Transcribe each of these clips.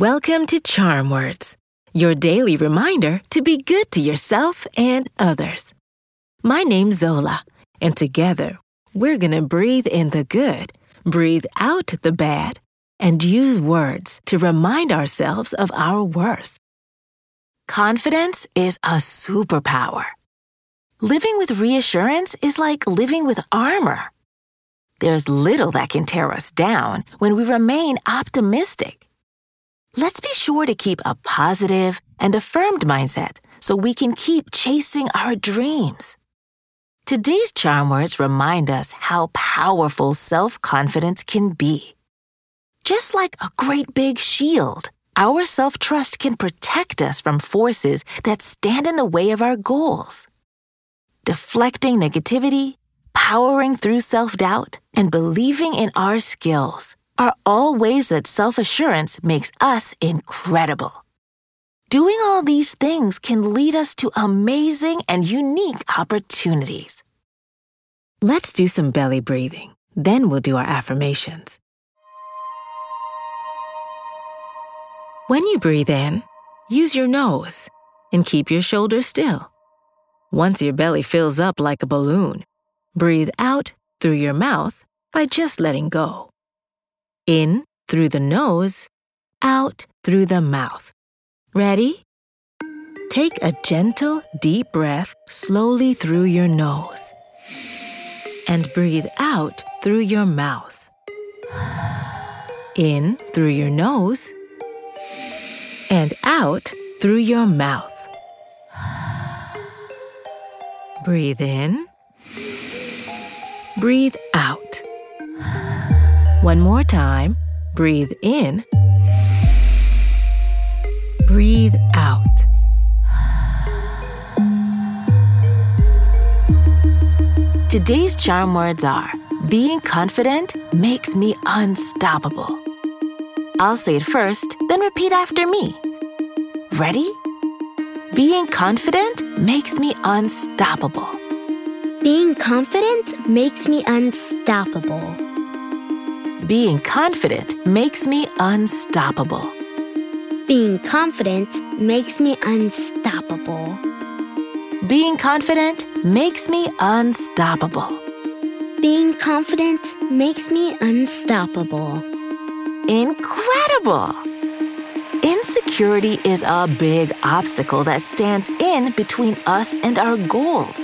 Welcome to Charm Words, your daily reminder to be good to yourself and others. My name's Zola, and together we're going to breathe in the good, breathe out the bad, and use words to remind ourselves of our worth. Confidence is a superpower. Living with reassurance is like living with armor. There's little that can tear us down when we remain optimistic. Let's be sure to keep a positive and affirmed mindset so we can keep chasing our dreams. Today's charm words remind us how powerful self confidence can be. Just like a great big shield, our self trust can protect us from forces that stand in the way of our goals. Deflecting negativity, powering through self doubt, and believing in our skills are all ways that self assurance makes us incredible. Doing all these things can lead us to amazing and unique opportunities. Let's do some belly breathing, then we'll do our affirmations. When you breathe in, use your nose and keep your shoulders still. Once your belly fills up like a balloon, breathe out through your mouth by just letting go. In through the nose, out through the mouth. Ready? Take a gentle, deep breath slowly through your nose and breathe out through your mouth. In through your nose and out through your mouth. Breathe in. Breathe out. One more time. Breathe in. Breathe out. Today's charm words are being confident makes me unstoppable. I'll say it first, then repeat after me. Ready? Being confident makes me unstoppable. Being confident makes me unstoppable. Being confident makes me unstoppable. Being confident makes me unstoppable. Being confident makes me unstoppable. Being confident makes me unstoppable. Incredible! Insecurity is a big obstacle that stands in between us and our goals.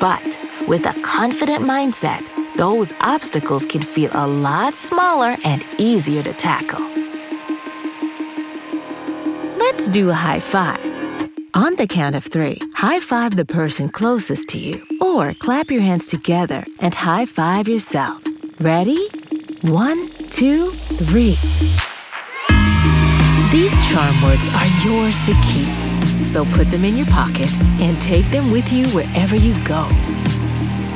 But with a confident mindset, those obstacles can feel a lot smaller and easier to tackle. Let's do a high five. On the count of three, high five the person closest to you, or clap your hands together and high five yourself. Ready? One, two, three. These charm words are yours to keep, so put them in your pocket and take them with you wherever you go.